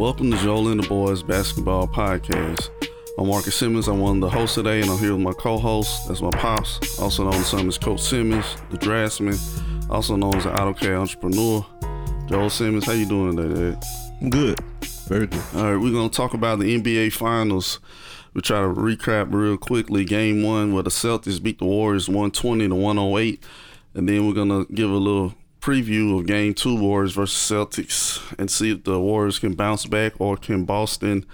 Welcome to Joel and the Boys Basketball Podcast. I'm Marcus Simmons. I'm one of the hosts today, and I'm here with my co-host. That's my pops, also known as as Coach Simmons, the draftsman, also known as an AutoCAD entrepreneur. Joel Simmons, how you doing today? Dad? I'm good. Very good. All right, we're gonna talk about the NBA Finals. We try to recap real quickly. Game one, where the Celtics beat the Warriors 120 to 108, and then we're gonna give a little preview of Game Two, Warriors versus Celtics, and see if the Warriors can bounce back or can Boston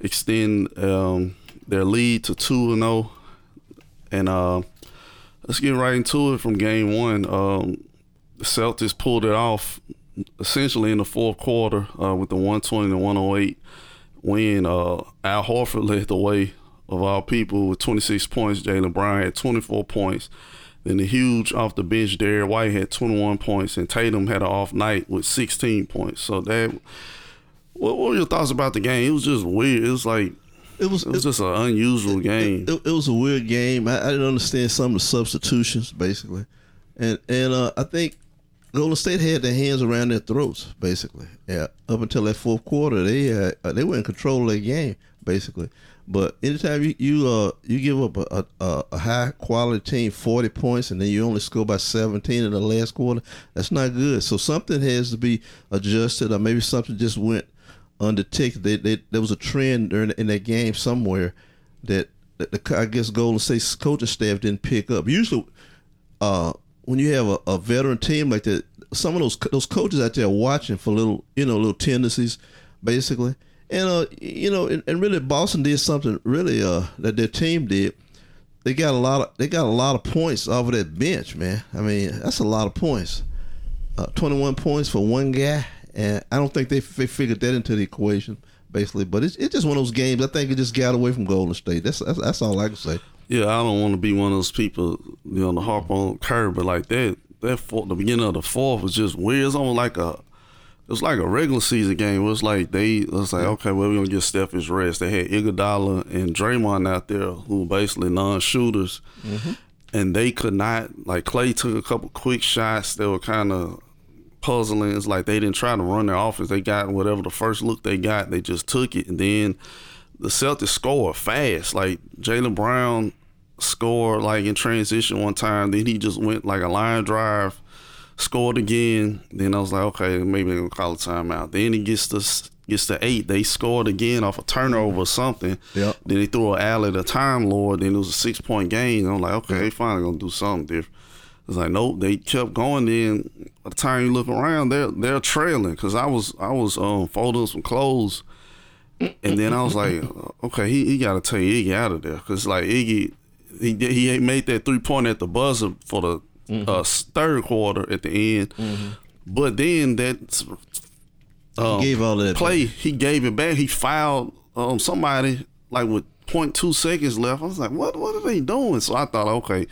extend um, their lead to two and zero. And uh, let's get right into it from Game One. Um, the Celtics pulled it off essentially in the fourth quarter uh, with the 120 to 108 win. Uh, Al Horford led the way of all people with 26 points. Jaylen Brown had 24 points. Then the huge off the bench, Derrick White had 21 points, and Tatum had an off night with 16 points. So that, what, what were your thoughts about the game? It was just weird. It was like it was, it was just an unusual game. It, it, it, was a weird game. I, I, didn't understand some of the substitutions basically, and and uh, I think Golden State had their hands around their throats basically. Yeah, up until that fourth quarter, they uh, they were in control of the game basically. But anytime you you uh you give up a, a, a high quality team forty points and then you only score by seventeen in the last quarter, that's not good. So something has to be adjusted, or maybe something just went undetected. They, they, there was a trend during in that game somewhere that, that the, I guess Golden State's coaching staff didn't pick up. Usually, uh, when you have a, a veteran team like that, some of those those coaches out there watching for little you know little tendencies, basically and uh, you know, and, and, really Boston did something really uh that their team did. They got a lot of they got a lot of points off of that bench, man. I mean, that's a lot of points. Uh, Twenty one points for one guy, and I don't think they, they figured that into the equation basically. But it's, it's just one of those games. I think it just got away from Golden State. That's that's, that's all I can say. Yeah, I don't want to be one of those people, you know, to harp on Kerr, but like that, that the beginning of the fourth was just weird. It's almost like a it was like a regular season game. It was like they it was like, okay, well, we're gonna get Steph his rest. They had Iguodala and Draymond out there who were basically non-shooters, mm-hmm. and they could not. Like Clay took a couple quick shots. They were kind of puzzling. It's like they didn't try to run their offense. They got whatever the first look they got, they just took it, and then the Celtics scored fast. Like Jaylen Brown scored like in transition one time. Then he just went like a line drive scored again. Then I was like, okay, maybe they're gonna call a timeout. Then he gets the gets to eight. They scored again off a turnover or something. Yep. Then they threw an alley to Time Lord. Then it was a six point game. I'm like, okay, they finally gonna do something different. It's like nope. They kept going. Then by the time you look around, they're they're trailing because I was I was um, folding some clothes, and then I was like, okay, he, he got to take Iggy out of there because like Iggy, he he made that three point at the buzzer for the mm-hmm. uh, third quarter at the end. Mm-hmm. But then that um, he gave all that play, back. he gave it back. He fouled um, somebody like with 0.2 seconds left. I was like, what what are they doing? So I thought, okay,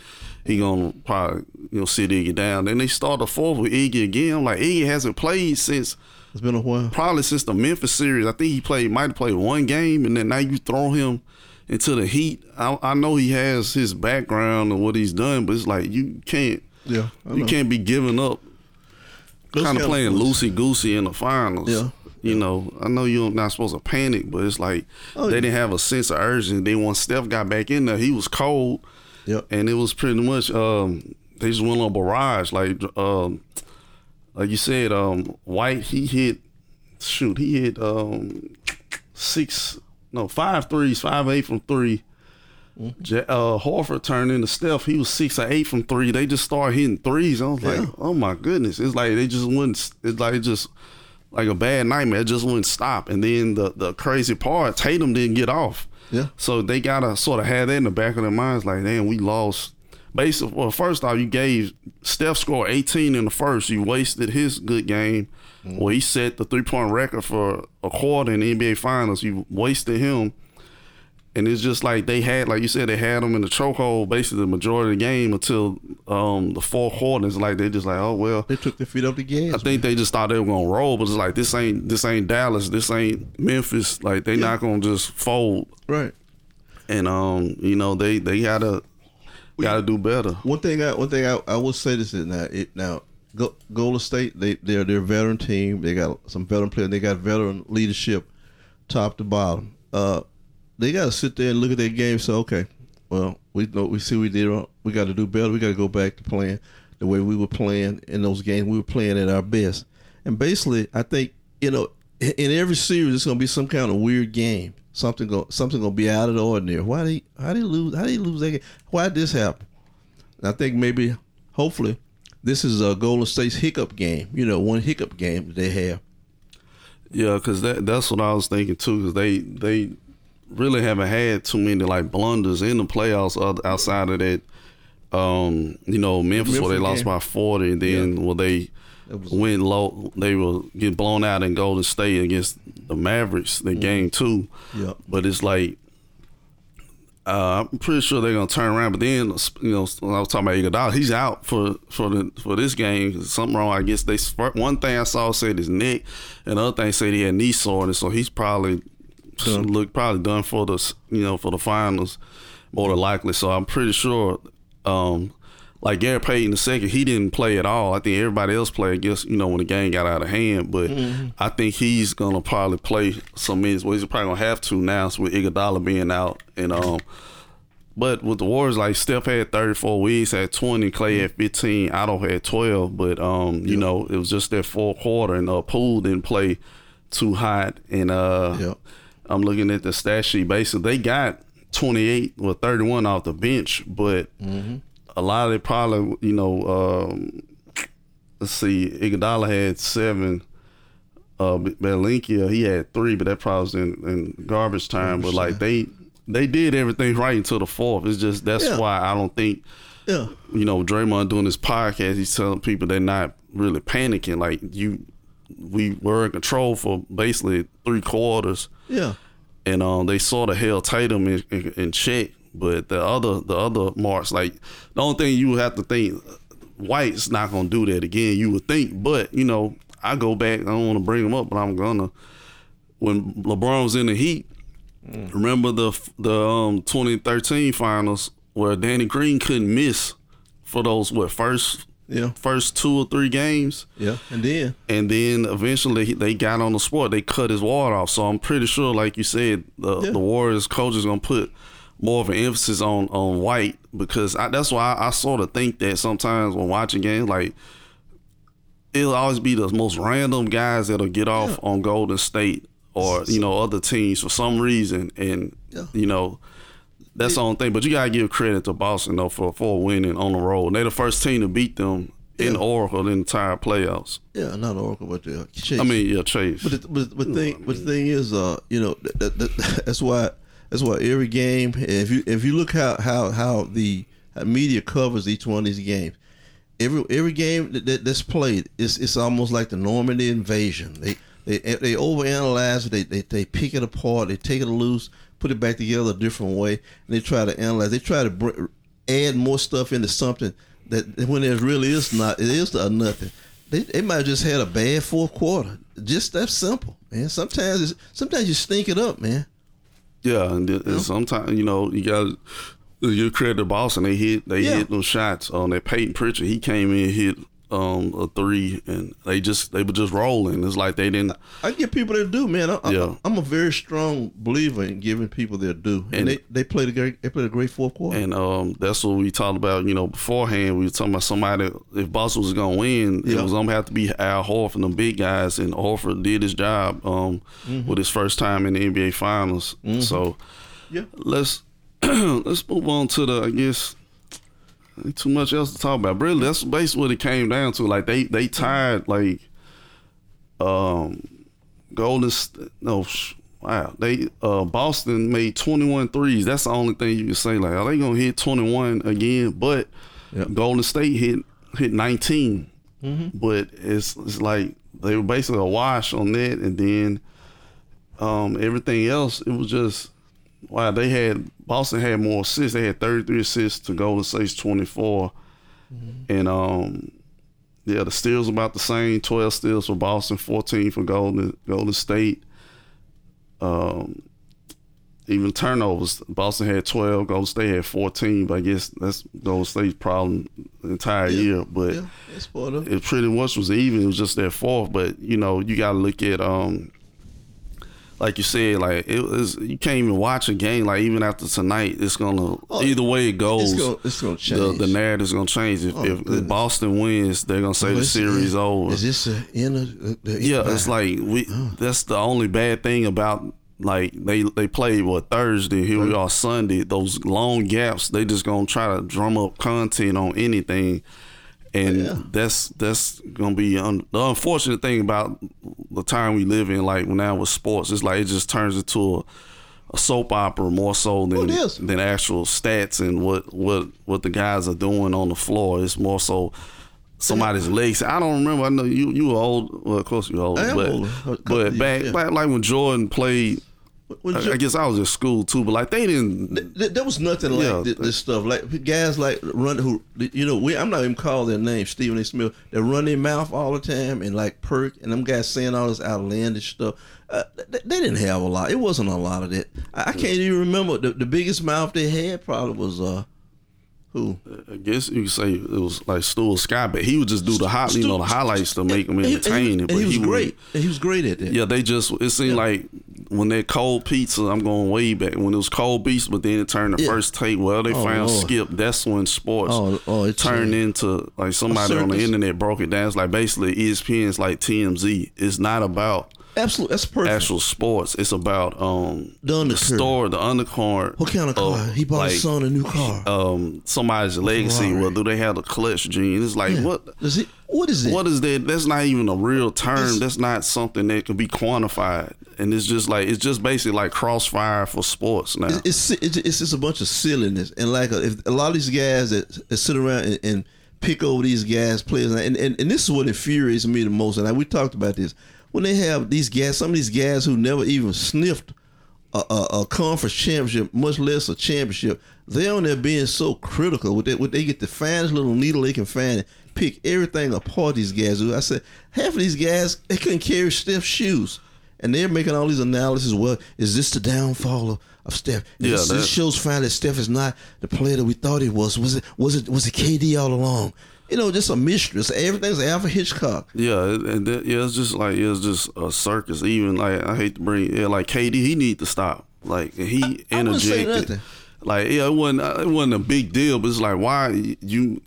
he gonna probably you know sit Iggy down. Then they start the fourth with Iggy again. I'm like, Iggy hasn't played since it's been a while. Probably since the Memphis series. I think he played might have played one game and then now you throw him into the heat. I, I know he has his background and what he's done, but it's like you can't yeah, you can't be giving up. Kind of playing loosey goosey in the finals. Yeah. You know, I know you're not supposed to panic, but it's like oh, they didn't have a sense of urgency. Then once Steph got back in there, he was cold. Yep. And it was pretty much um, they just went on a barrage. Like um, like you said, um, White he hit shoot, he hit um, six no, five threes, five eight from three. Uh, Horford turned into Steph. He was six or eight from three. They just started hitting threes. I was yeah. like, oh my goodness! It's like they just wouldn't. It's like just like a bad nightmare. It just wouldn't stop. And then the the crazy part, Tatum didn't get off. Yeah. So they gotta sort of have that in the back of their minds, like, damn, we lost. Basically, well, first off, you gave Steph score 18 in the first. You wasted his good game. Mm-hmm. Well, he set the three point record for a quarter in the NBA Finals. You wasted him and it's just like they had, like you said, they had them in the chokehold basically the majority of the game until um, the fourth quarter. It's like they just like, oh well, they took their feet off the gas. I think they just thought they were gonna roll, but it's like this ain't this ain't Dallas, this ain't Memphis. Like they yeah. not gonna just fold, right? And um, you know they they gotta gotta do better. One thing I one thing I, I will say this is now it now Go, Golden State they they're they're a veteran team. They got some veteran players. They got veteran leadership top to bottom. Uh, they got to sit there and look at their game. say, okay, well, we know we see we did. We got to do better. We got to go back to playing the way we were playing in those games. We were playing at our best. And basically, I think you know, in every series, it's gonna be some kind of weird game. Something go, something gonna be out of the ordinary. Why did how did lose? How did lose that game? Why did this happen? And I think maybe, hopefully, this is a Golden State's hiccup game. You know, one hiccup game they have. Yeah, because that that's what I was thinking too. Because they they really haven't had too many like blunders in the playoffs outside of that. Um, you know, Memphis, where they lost game. by forty, and then where they was- went low, they will get blown out in Golden State against the Mavericks. The game two, Yep. but it's like. Uh, I'm pretty sure they're gonna turn around, but then you know I was talking about Iguodala, he's out for for the for this game. Something wrong, I guess. They one thing I saw said his neck, and the other thing said he had knee soreness, so he's probably Done. look probably done for the you know for the finals, more than likely. So I'm pretty sure, um, like Gary Payton the second, he didn't play at all. I think everybody else played. I guess you know when the game got out of hand, but I think he's gonna probably play some minutes. Well, he's probably gonna have to now so with Iguodala being out and um. But with the Warriors, like Steph had 34, Wiggins had 20, Clay had 15, Otto had 12. But um, you know, it was just that fourth quarter, and uh, Poole didn't play too hot. And uh, Yep. I'm looking at the stat sheet. Basically, they got 28 or 31 off the bench, but a lot of it probably, you know, um, let's see, Iguodala had seven. Uh, Bjelica, he had three, but that probably was in, in garbage time. But like they, they did everything right until the fourth. It's just that's Yeah. why I don't think Yeah. you know, Draymond doing this podcast, he's telling people they're not really panicking. Like you, we were in control for basically three quarters, Yeah. and um, they sort of held Tatum in, in, in check. But the other, the other marks, like the only thing you would have to think, White's not gonna do that again. You would think, but you know, I go back. I don't want to bring him up, but I'm gonna. When LeBron was in the Heat, remember the the um 2013 finals where Danny Green couldn't miss for those what first Yeah. first two or three games, Yeah. And then and then eventually he- they got on the sport. They cut his water off. So I'm pretty sure, like you said, the Yeah. the Warriors coach is gonna put more of an emphasis on on White because I, that's why I, I sort of think that sometimes when watching games, like it'll always be the most random guys that'll get off on Golden State or you know other teams for some reason, and Yeah. you know. That's the only thing, but you gotta give credit to Boston though for for winning on the road. And They're the first team to beat them in Yeah. Oracle in the entire playoffs. yeah, not Oracle, but the Chase. I mean, yeah, Chase. But the, but, but thing but the thing is, uh, you know, that, that, that's why that's why every game. If you if you look how how how the how media covers each one of these games, every every game that, that, that's played, it's it's almost like the Normandy invasion. They they eh, they overanalyze it. They, they they pick it apart. They take it loose, put it back together a different way, and they try to analyze. They try to br- add more stuff into something that when there really is not, it is a nothing. They, they might have just had a bad fourth quarter. Just that simple, man. Sometimes it's, sometimes you stink it up, man. yeah, and, it- and sometimes you know you got to give credit to Boston. They hit they Yeah. hit those shots on that Payton Pritchard. He came in hit um a three, and they just they were just rolling. It's like they didn't. I give people their due, man. I, Yeah. I, am a very strong believer in giving people their due, and, And- they, they played a great they played a great fourth quarter. And um, that's what we talked about, you know, beforehand. We were talking about somebody. If Boston was gonna win, Yeah. it was gonna have to be Al Horford and the big guys. And Horford did his job um, Mm-hmm. with his first time in the NBA Finals. So yeah, let's let's move on to the I guess ain't too much else to talk about. Really, that's basically what it came down to. Like they they tied like um Golden no wow they uh Boston made 21 threes. That's the only thing you can say. Like are they gonna hit 21 again? But Yep. Golden State hit hit 19. But it's it's like they were basically a wash on that, and then um, everything else it was just wow. They had Boston had more assists. They had 33 assists to Golden State's 24, and um, yeah, the steals about the same. 12 steals for Boston, 14 for Golden Golden State. Um, even turnovers, Boston had 12, Golden State had 14. But I guess that's Golden State's problem the entire year. But yeah, it's part of it. it pretty much was even. It was just that fourth. But you know, you got to look at um, like you said, like it was you can't even watch a game. Like even after tonight, it's gonna Oh, either way it goes. It's gonna, it's gonna the, change. the narrative's gonna change. If, Oh, if, if. Boston wins, they're gonna say the series is, over. Is this the end of the, the Yeah, it's like we. Oh. That's the only bad thing about like they they played what Thursday. Here we are Sunday. Those long gaps, they just gonna try to drum up content on anything, and Yeah. that's that's gonna be un, the unfortunate thing about the time we live in. Like now with sports, it's like it just turns into a. A soap opera more so oh, than it is. than actual stats and what what what the guys are doing on the floor. It's more so somebody's legs. I don't remember. I know you you were old. Well, of course you're old. I am but, older. But back, yeah. back like when Jordan played, I, I guess I was in school too. But like they didn't. Th- there was nothing like Yeah. thi- this, stuff. Like guys like run who you know we I'm not even call their name Stephen A. Smith. They run their mouth all the time and like perk and them guys saying all this outlandish stuff. Uh, they, they didn't have a lot. It wasn't a lot of that. I, I can't even remember the, the biggest mouth they had. Probably was uh who I guess you could say it was like Stuart Scott, but he would just do the hot, you know, the highlights to make them And he- entertaining. And, but he was great. He was great at that. Yeah, they just it seemed like when that cold pizza, I'm going way back when it was cold pizza, but then it turned the Yeah. First Take. Well, they Oh, found Lord. Skip. That's when sports Oh, oh, it turned into like somebody on the internet broke it down. It's like basically ESPN's like TMZ. It's not about Absolutely, that's perfect. actual sports. It's about um The the story, the undercurrent. what kind of car? he bought like, his son a new car. Um, somebody's legacy. Well, do they have the clutch gene? It's like Yeah. what? Does it? What is it? What is that? That's not even a real term. It's- That's not something that can be quantified. And it's just like it's just basically like crossfire for sports now. it's it's it's just a bunch of silliness and like uh, if a lot of these guys that, that sit around and, and pick over these guys players and, and and this is what infuriates me the most and I, we talked about this when they have these guys some of these guys who never even sniffed a, a, a conference championship much less a championship they're on there being so critical with that with they get the finest little needle they can find and pick everything apart these guys I said half of these guys they couldn't carry stiff shoes and they're making all these analyses. Well, is this the downfall of, of Steph? Yeah, this, that- this shows finally that Steph is not the player that we thought he was. Was it? Was it? Was it KD all along? You know, just a mistress. Everything's Alfred Hitchcock. yeah, and that, yeah, it's just like it's just a circus. Even like I hate to bring yeah, like KD, he need to stop. Like he I interjected. nothing. Like yeah, it wasn't it wasn't a big deal, but it's like why you.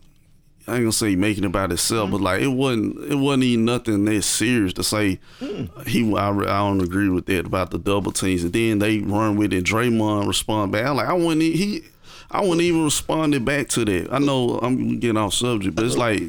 I ain't gonna say making it about itself, Mm. but like it wasn't, it wasn't even nothing that serious to say. Mm. He, I, I don't agree with that about the double teams, and then they run with it. Draymond respond back. I'm like, I wouldn't, he, I wouldn't even responded back to that. I know I'm getting off subject, but it's like,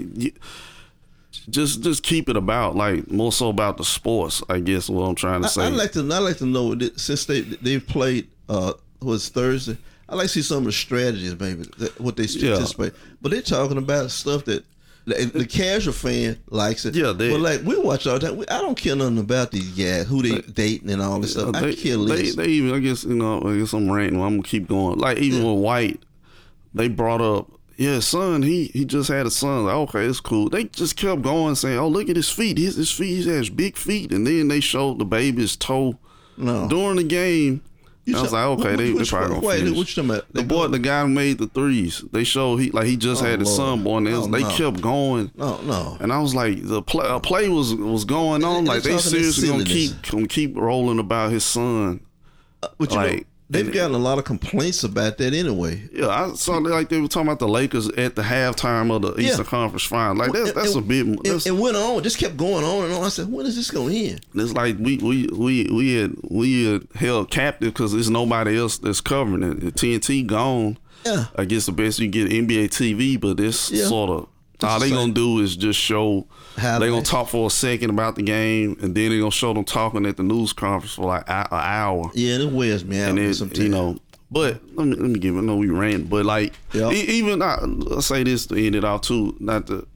just, just keep it about like more so about the sports. I guess what I'm trying to say. I'd like to. I'd like to know since they they've played. Uh, was Thursday. I like to see some of the strategies, maybe that, what they Yeah. anticipate. But they're talking about stuff that. The, casual fan likes it, Yeah, they- but like we watch all that. I don't care nothing about these guys, who they dating and all this stuff. I they, kill they, they even I guess you know I guess I'm ranting. I'm gonna keep going. Like even with White, they brought up yeah son he he just had a son. Like, okay, it's cool. They just kept going saying oh look at his feet. His his feet he has big feet. And then they showed the baby's toe No. during the game. You I was like okay they, they which probably gonna wait, finish. what you talking about? The boy, the guy who made the threes, they showed he like he just Oh, had his Lord. son born. They, was- Oh, they no. kept going. No, no. And I was like, the play, a play was was going on. And Like they they seriously gonna keep gonna keep rolling about his son. Uh, but you know, like, they've and- gotten a lot of complaints about that anyway. Yeah, I saw like they were talking about the Lakers at the halftime of the Eastern Conference Final. Like that's that's a bit. And, That's, and went on, just kept going on and on. I said, when is this going to end? it's like we we we we had we had held captive because there's nobody else that's covering it. The TNT gone. Yeah. I guess the best you get NBA TV, but this Yeah. sort of all they gonna do is just show. Highlights. They gonna talk for a second about the game, and then they gonna show them talking at the news conference for like an hour. Yeah, it wears me out. and then you know. But let me let me give it. I know we ran, but like e- even I, let's say this to end it off too. Not to.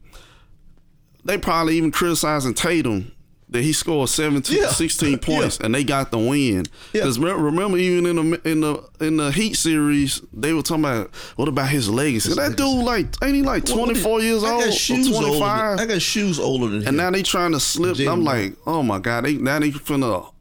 They probably even criticizing Tatum that he scored 17, Yeah. 16 points and they got the win. Yeah. Because remember, even in the in the in the Heat series, they were talking about what about his legacy? that dude like ain't he like twenty four years old got or shoes older twenty five? I got shoes older than him. And now they trying to slip. I'm like, oh my god, they now they finna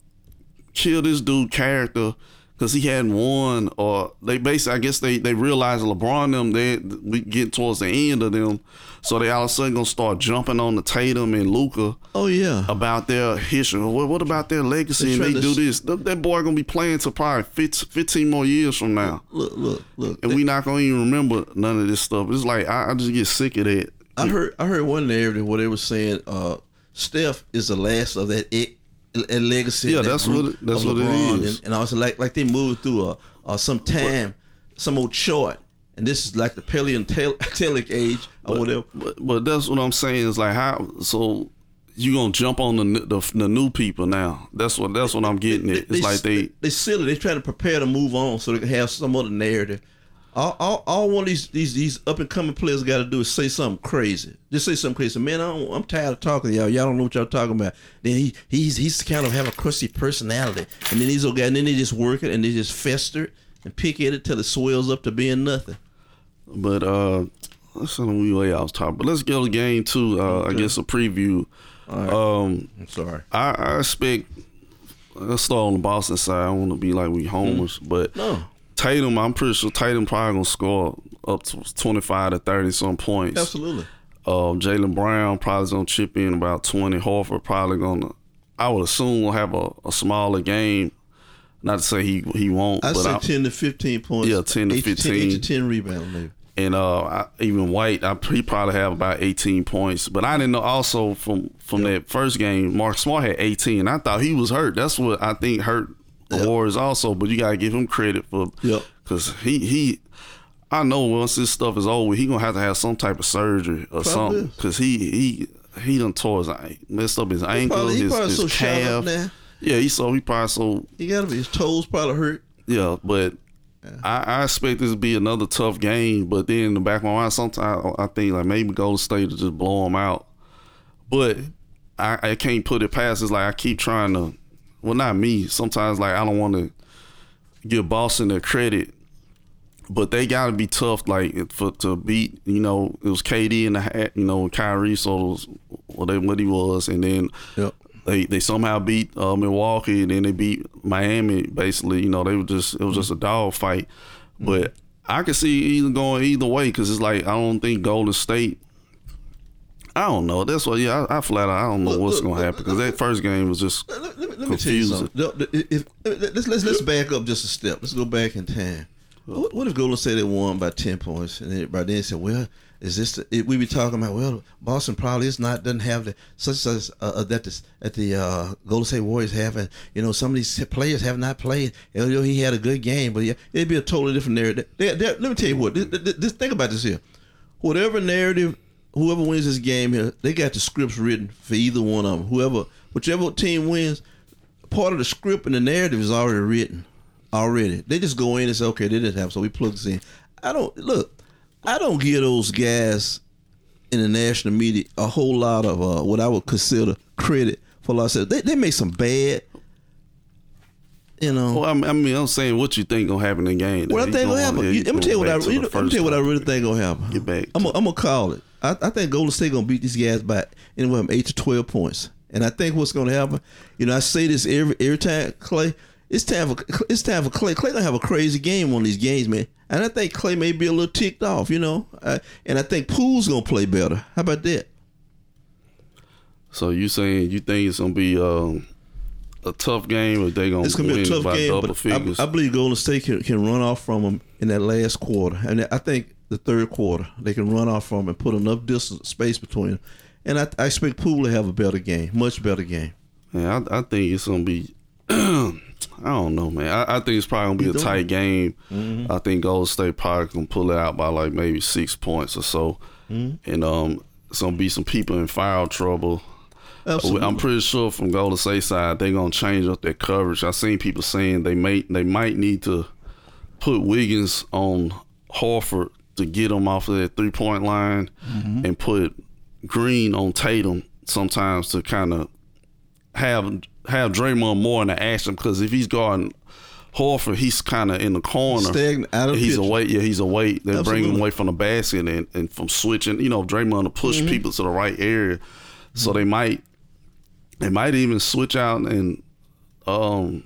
kill this dude character because he hadn't won, or they basically, I guess they they realized LeBron them they we get towards the end of them, so they all of a sudden gonna start jumping on the Tatum and Luka Oh yeah. about their history. What, what about their legacy? They And they do s- this. That, that boy gonna be playing till probably 15, 15 more years from now, Look, look, look. and we not gonna even remember none of this stuff. It's like I, I just get sick of that. I heard I heard one narrative where they were saying uh, Steph is the last of that it, that legacy. Yeah, that that's what it- that's what it is. And, and I was like, like they moved through a, uh some time, some old chart, and this is like the Paleontelic age or whatever. But, but that's what I'm saying is like how so you gonna jump on the, the the new people now. That's what that's what I'm getting at. It's like they they silly. They trying to prepare to move on so they can have some other narrative. All, all, all one of these these these up and coming players got to do is say something crazy. Just say something crazy. Man, I don't, I'm tired of talking to y'all. Y'all don't know what y'all talking about. Then he he's he's kind of have a crusty personality, and then these old guys, and then they just work it and they just fester and pick at it till it swells up to being nothing. but uh that's not the way I was talking. But let's go to game two. Uh, I guess a preview. Um, I'm sorry. I, I expect. Let's start on the Boston side. I want to be like we homers, but No, Tatum, I'm pretty sure Tatum probably gonna score up to 25 to 30 some points. absolutely. Um, Jaylen Brown probably gonna chip in about 20. Horford probably gonna, I would assume, will have a, a smaller game. Not to say he he won't, I but say I, ten to fifteen points. Yeah, 10 to eight 10, 15. eight to ten rebounds maybe. and uh, I, even White, I, he probably have about 18 points. But I didn't know also from from that first game, Mark Smart had 18. I thought he was hurt. That's what I think hurt Yep. Warriors also. But you gotta give him credit for Yep. because he he. I know once this stuff is over, he gonna have to have some type of surgery or Probably something is. because he he he done tore his messed up his ankle, probably- he his, probably his so calf. Yeah, he so he probably so He got to be his toes probably hurt. yeah, but I, I expect this to be another tough game. But then in the back of my mind, sometimes I think like maybe Golden State will just blow them out. But I, I can't put it past. It's like I keep trying to. Well, not me. Sometimes like I don't want to give Boston their credit, but they got to be tough. Like for to beat. You know, it was KD and the hat. You know, Kyrie. So it was they what he was, and then Yep. they they somehow beat uh, Milwaukee and then they beat Miami. Basically, you know, they were just it was just a dog fight. But I could see either going either way because it's like I don't think Golden State. I don't know. That's what. Yeah, I, I flat out I don't know Look, what's gonna happen because that first game was just. Let, let, me- let me tell you something. If, if- let's, let's let's back up just a step. Let's go back in time. What, what if Golden State had won by ten points, and everybody then said, "Well, is this?" The, it, we be talking about, well, Boston probably is not doesn't have the such as uh, uh, that the, that the uh, Golden State Warriors have, and you know some of these players have not played. You know, he had a good game, but yeah, it'd be a totally different narrative. They- they- let me tell you what. This, this, this- think about this here. Whatever narrative whoever wins this game here, they got the scripts written for either one of them. Whoever, whichever team wins, part of the script and the narrative is already written. Already, they just go in and say, "Okay, they didn't have, so we plug this in." I don't look. I don't give those guys in the national media a whole lot of uh, what I would consider credit for a lot of stuff. They they make some bad, you know. Well, I mean, I'm saying what you think gonna happen in the game. What I think gonna happen? You- let me tell you what I. You know, let me tell you what I really think gonna happen. Get back I'm gonna call it. I, I think Golden State gonna beat these guys by anywhere from eight to twelve points. And I think what's gonna happen. You know, I say this every every time Clay. It's time for it's time for Clay. Clay gonna have a crazy game on these games, man. And I think Clay may be a little ticked off, you know. Uh, and I think Poole's gonna play better. How about that? So you saying you think it's gonna be um, a tough game, or they gonna It's gonna win be a tough by game, double but figures? I, I believe Golden State can, can run off from them in that last quarter, and I think the third quarter they can run off from and put enough distance space between them. And I, I expect Poole to have a better game, much better game. Yeah, I, I think it's gonna be. I don't know, man. I, I think it's probably gonna be a tight game. Mm-hmm. I think Golden State probably gonna pull it out by like maybe six points or so, Mm-hmm. and um, it's gonna be some people in foul trouble. Absolutely. I'm pretty sure from Golden State side they're gonna change up their coverage. I've seen people saying they may they might need to put Wiggins on Horford to get him off of that three point line, Mm-hmm. and put Green on Tatum sometimes to kind of have have Draymond more in the action because if he's guarding Horford, he's kind of in the corner. Stagnant, out of the he's picture. away. Yeah, he's away. They bring him away from the basket and, and from switching. You know, Draymond to push Mm-hmm. people to the right area, so they might they might even switch out and um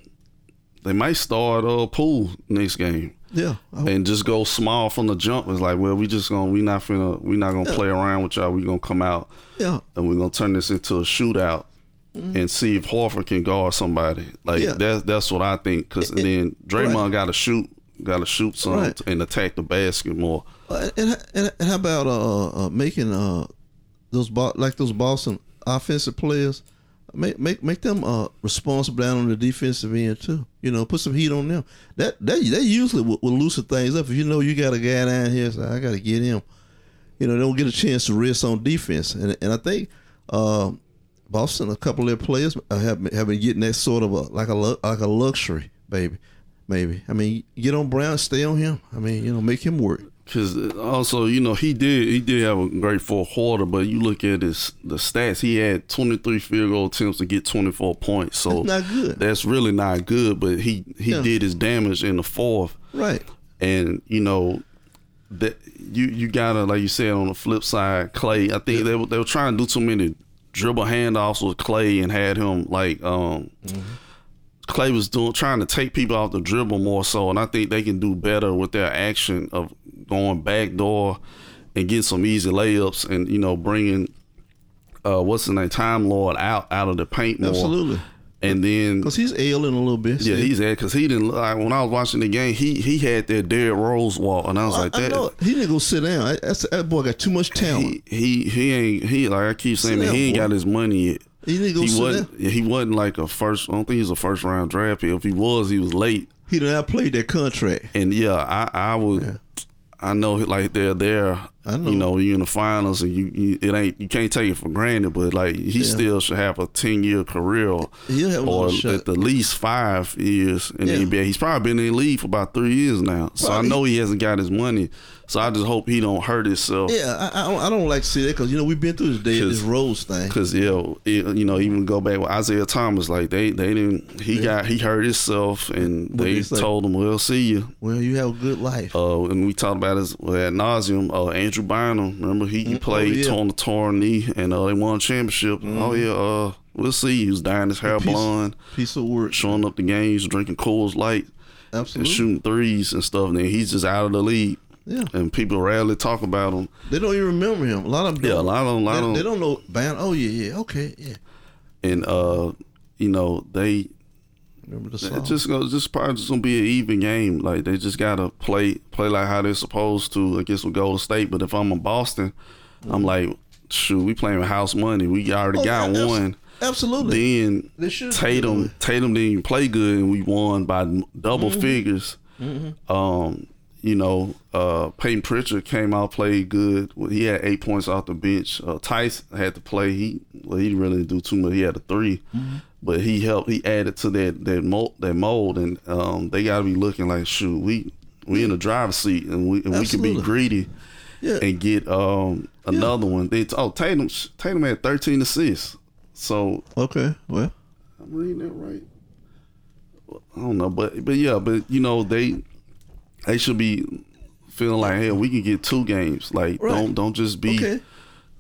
they might start uh Poole next game Yeah, and just go small from the jump. It's like, well, we just gonna we not finna we not gonna play around with y'all. We gonna come out yeah, and we're gonna turn this into a shootout and see if Horford can guard somebody. Like Mm-hmm. Yeah. that's that's what I think. Because then Draymond got to shoot, got to shoot some Right. and attack the basket more. Uh, and, and, and how about uh, uh, making uh, those like those Boston offensive players make make make them uh, responsible down on the defensive end too. You know, put some heat on them. That that they usually will, will loosen things up. If you know you got a guy down here, so I got to get him. You know, they don't get a chance to rest on defense, and and I think. Uh, Boston, a couple of their players have have been getting that sort of a like a like a luxury, baby, maybe. I mean, get on Brown, stay on him. I mean, you know, make him work. Because also, you know, he did he did have a great fourth quarter, but you look at his the stats. He had 23 field goal attempts to get 24 points. So That's not good. That's really not good. But he he Yeah. did his damage in the fourth. Right. and you know that you you gotta like you said on the flip side, Clay. I think they were they were trying to do too many dribble handoffs with Clay and had him like um. Clay was doing trying to take people off the dribble more so, and I think they can do better with their action of going back door and getting some easy layups, and you know bringing uh what's the name Time Lord out out of the paint more, Absolutely. and then Because he's ailing a little bit. yeah, he's ailing because he didn't like when I was watching the game. He he had that Derrick Rose walk, and I was like I that. know he didn't go sit down. I- that boy got too much talent. He, he he ain't he like I keep saying Sit that he ain't boy. got his money yet. He, didn't go He sit wasn't down. he wasn't like a first. I don't think he's a first round draft pick. If he was, he was late. He did not play that contract. And yeah, I I would. I know like they're there. I know. You know, you in the finals, and you, you it ain't you can't take it for granted. But like he still should have a ten year career, He'll have or at the least five years in Yeah. the NBA. He's probably been in the league for about three years now, so I know he hasn't got his money. So I just hope he don't hurt himself. Yeah, I, I, don't, I don't like to see that because, you know, we've been through this day, this Rose thing. Cause yeah, it- you know, even go back with Isaiah Thomas, like they they didn't. He got he hurt himself, and What they told him, "We'll see you." Well, you have a good life. Uh, and we talked about this ad nauseum. Uh, Andrew Bynum, remember he, he played oh, yeah. Mm-hmm. torn the torn knee, and uh, they won a championship. Oh yeah, uh, we'll see. He was dyeing his hair Piece- blonde, Piece of work. showing up the games, drinking Coors Light, and Absolutely. shooting threes and stuff. And then he's just out of the league, Yeah. and people rarely talk about him. They don't even remember him. A lot of them Yeah, a lot of them, a lot they, of them. they don't know Ban. Oh, yeah, yeah. Okay, yeah. and uh, you know they Remember the It's song? just gonna just probably just gonna be an even game. Like they just gotta play play like how they're supposed to. I guess with Golden State. But if I'm in Boston, I'm like, shoot, we playing with house money. We already Oh, got abs- one. Absolutely. Then They should be Tatum Tatum didn't even play good, and we won by double Mm-hmm. figures. Um, you know, uh, Payton Pritchard came out played good. He had eight points off the bench. Uh, Theis had to play. He well, he didn't really do too much. He had a 3 Mm-hmm. but he helped. He added to that that mold, that mold, and um, they got to be looking like shoot. We we in the driver's seat, and we and we can be greedy Yeah. and get um another one. They, oh Tatum Tatum had 13 assists. So Okay, well, I'm reading that right. I don't know, but but yeah, but you know they they should be feeling like, hey, we can get two games. Like Right. don't don't just be okay.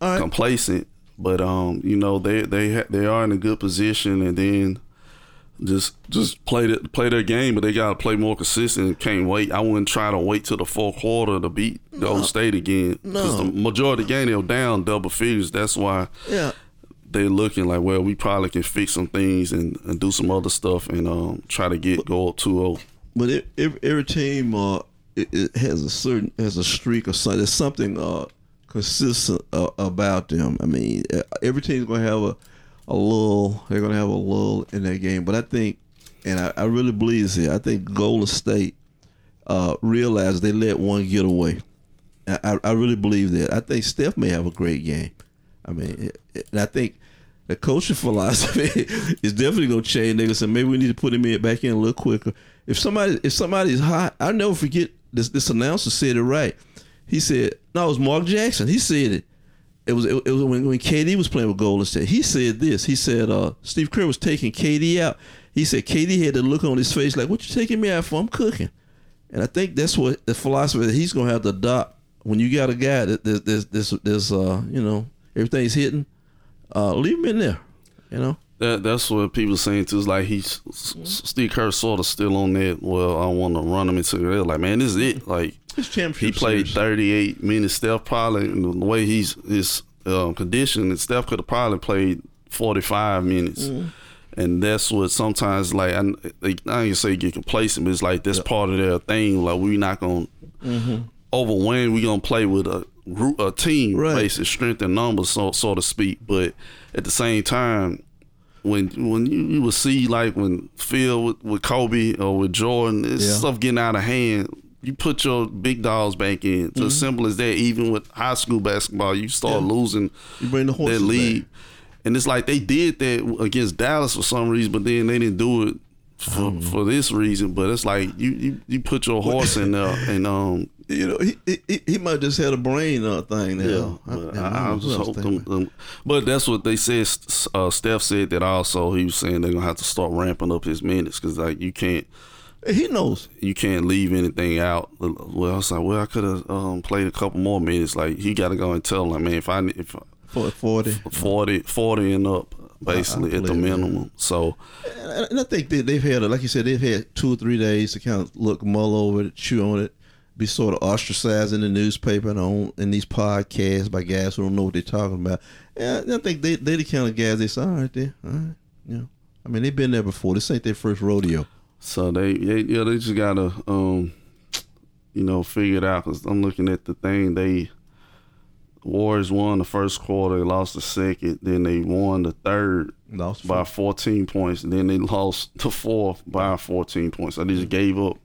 Right. complacent. But um, you know they they ha- they are in a good position, and then just just play the, play their game. But they got to play more consistent. Can't wait. I wouldn't try to wait till the fourth quarter to beat Golden State again. Because No. the majority of the game they were down double figures. That's why Yeah. they're looking like, well, we probably can fix some things and, and do some other stuff and um, try to get go up 2-0. But it, every, every team uh, it, it has a certain has a streak or something. There's something uh, consistent uh, about them. I mean, every team's gonna have a a lull. They're gonna have a lull in that game. But I think, and I, I really believe this. I think Golden State uh, realized they let one get away. I, I, really believe that. I think Steph may have a great game. I mean, and I think the coaching philosophy is definitely gonna change. Niggas, and maybe we need to put him in back in a little quicker. If somebody, if somebody's hot, I never forget this. This announcer said it right. He said, "No, it was Mark Jackson." He said it. It was it, was when, when KD was playing with Golden State. He said this. He said, uh, "Steve Kerr was taking KD out." He said KD had the look on his face like, "What you taking me out for? I'm cooking." And I think that's what the philosophy that he's gonna have to adopt when you got a guy that there's there's there's, there's uh you know everything's hitting, uh leave him in there, you know. That that's what people saying too. Is like he's Steve Kerr sort of still on that. Well, I want to run him into the like, man, this is it. Like he played series. 38 minutes. Steph probably and the way he's his um, condition, Steph could have probably played 45 minutes. Mm-hmm. And that's what sometimes like I, I gonna say get complacent, but it's like that's part of their thing. Like we're not gonna overwhelm. We're gonna play with a group, a team, Right. strength and numbers, so so to speak. But at the same time, when when you, you would see like when Phil with, with Kobe or with Jordan, it's Yeah. stuff getting out of hand. You put your big dogs back in. It's Mm-hmm. as simple as that. Even with high school basketball, you start losing You bring the that lead. back. And it's like they did that against Dallas for some reason, but then they didn't do it for for this reason. But it's like you you, you put your horse in there and um You know, he, he he might just had a brain uh, thing there. yeah, I, but I, I, I just who else hope them, them- But that's what they said. Uh, Steph said that also. He was saying they're gonna have to start ramping up his minutes because like you can't He knows. you can't leave anything out. Well, I was like, well, I could have um, played a couple more minutes. Like he got to go and tell them, man, if I if For 40. 40, 40 and up, basically at the minimum. So And I think they, they've had, like you said, they've had two or three days to kind of look, mull over it, chew on it, be sort of ostracized in the newspaper and on in these podcasts by guys who don't know what they're talking about. And I think they they the kind of guys they say, all right, there, all right, you know. I mean, they've been there before. This ain't their first rodeo. So they, they yeah, they just gotta, um, you know, figure it out. Cause I'm looking at the thing. They Warriors won the first quarter, they lost the second, then they won the third Lost by 14 points, and then they lost the fourth by 14 points. So they just gave up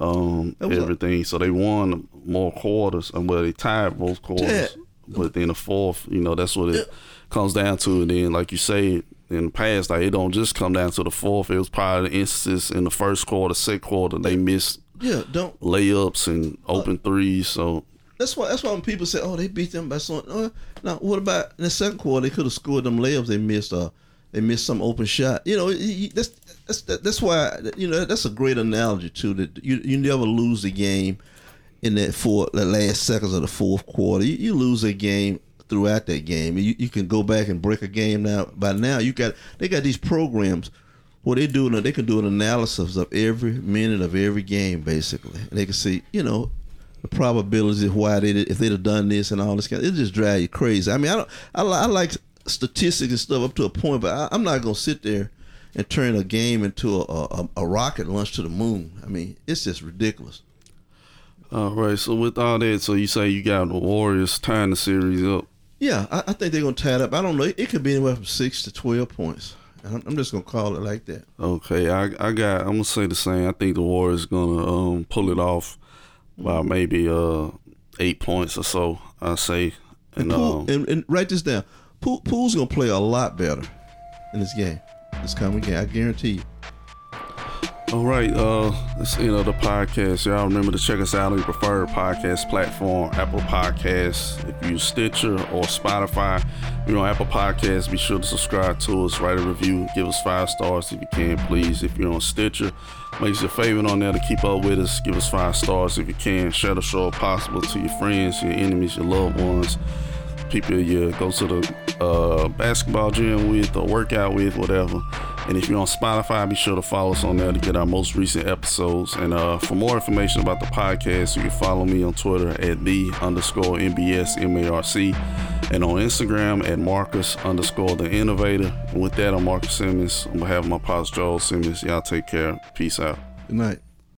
um, was a- everything. so they won more quarters, and well, they tied both quarters. Yeah. But then the fourth, you know, that's what it comes down to. And then, like you say, in the past, like it don't just come down to the fourth. It was probably the instances in the first quarter, second quarter, they missed Yeah, don't. layups and open threes. So That's why. That's why when people say, "Oh, they beat them by something." Oh, now, what about in the second quarter? They could have scored them layups. They missed. Uh, they missed some open shot. You know, that's that's that's why. You know, that's a great analogy too. That you you never lose the game in that four the last seconds of the fourth quarter. You, you lose a game throughout that game. You you can go back and break a game now. By now, you got they got these programs. What they do, they can do an analysis of every minute of every game, basically. And they can see, you know, the probabilities of why they did, if they'd have done this and all this kind. It just drive you crazy. I mean, I don't. I, I like statistics and stuff up to a point, but I, I'm not gonna sit there and turn a game into a, a, a rocket launch to the moon. I mean, it's just ridiculous. all right. So with all that, so you say you got the Warriors tying the series up. Yeah, I, I think they're gonna tie it up. I don't know. It, could be anywhere from six to twelve points. I'm, I'm just gonna call it like that. Okay, I I got. I'm gonna say the same. I think the Warriors gonna um pull it off by maybe uh eight points or so. I say, and Poole, um, and, and write this down. Poole, Poole's gonna play a lot better in this game. This coming game, I guarantee you. all right. Uh, that's the end of the podcast. Y'all remember to check us out on your preferred podcast platform, Apple Podcasts. If you use Stitcher or Spotify, if you're on Apple Podcasts, be sure to subscribe to us, write a review, give us five stars if you can, please. If you're on Stitcher, make us a favor on there to keep up with us. Give us five stars if you can. Share the show if possible to your friends, your enemies, your loved ones people you go to the uh, basketball gym with or workout with, whatever. And if you're on Spotify, be sure to follow us on there to get our most recent episodes. And uh, for more information about the podcast, you can follow me on Twitter at the underscore MBS MARC and on Instagram at Marcus underscore the innovator. And with that, I'm Marcus Simmons. On behalf of my pops, Joel Simmons, y'all take care. Peace out. Good night.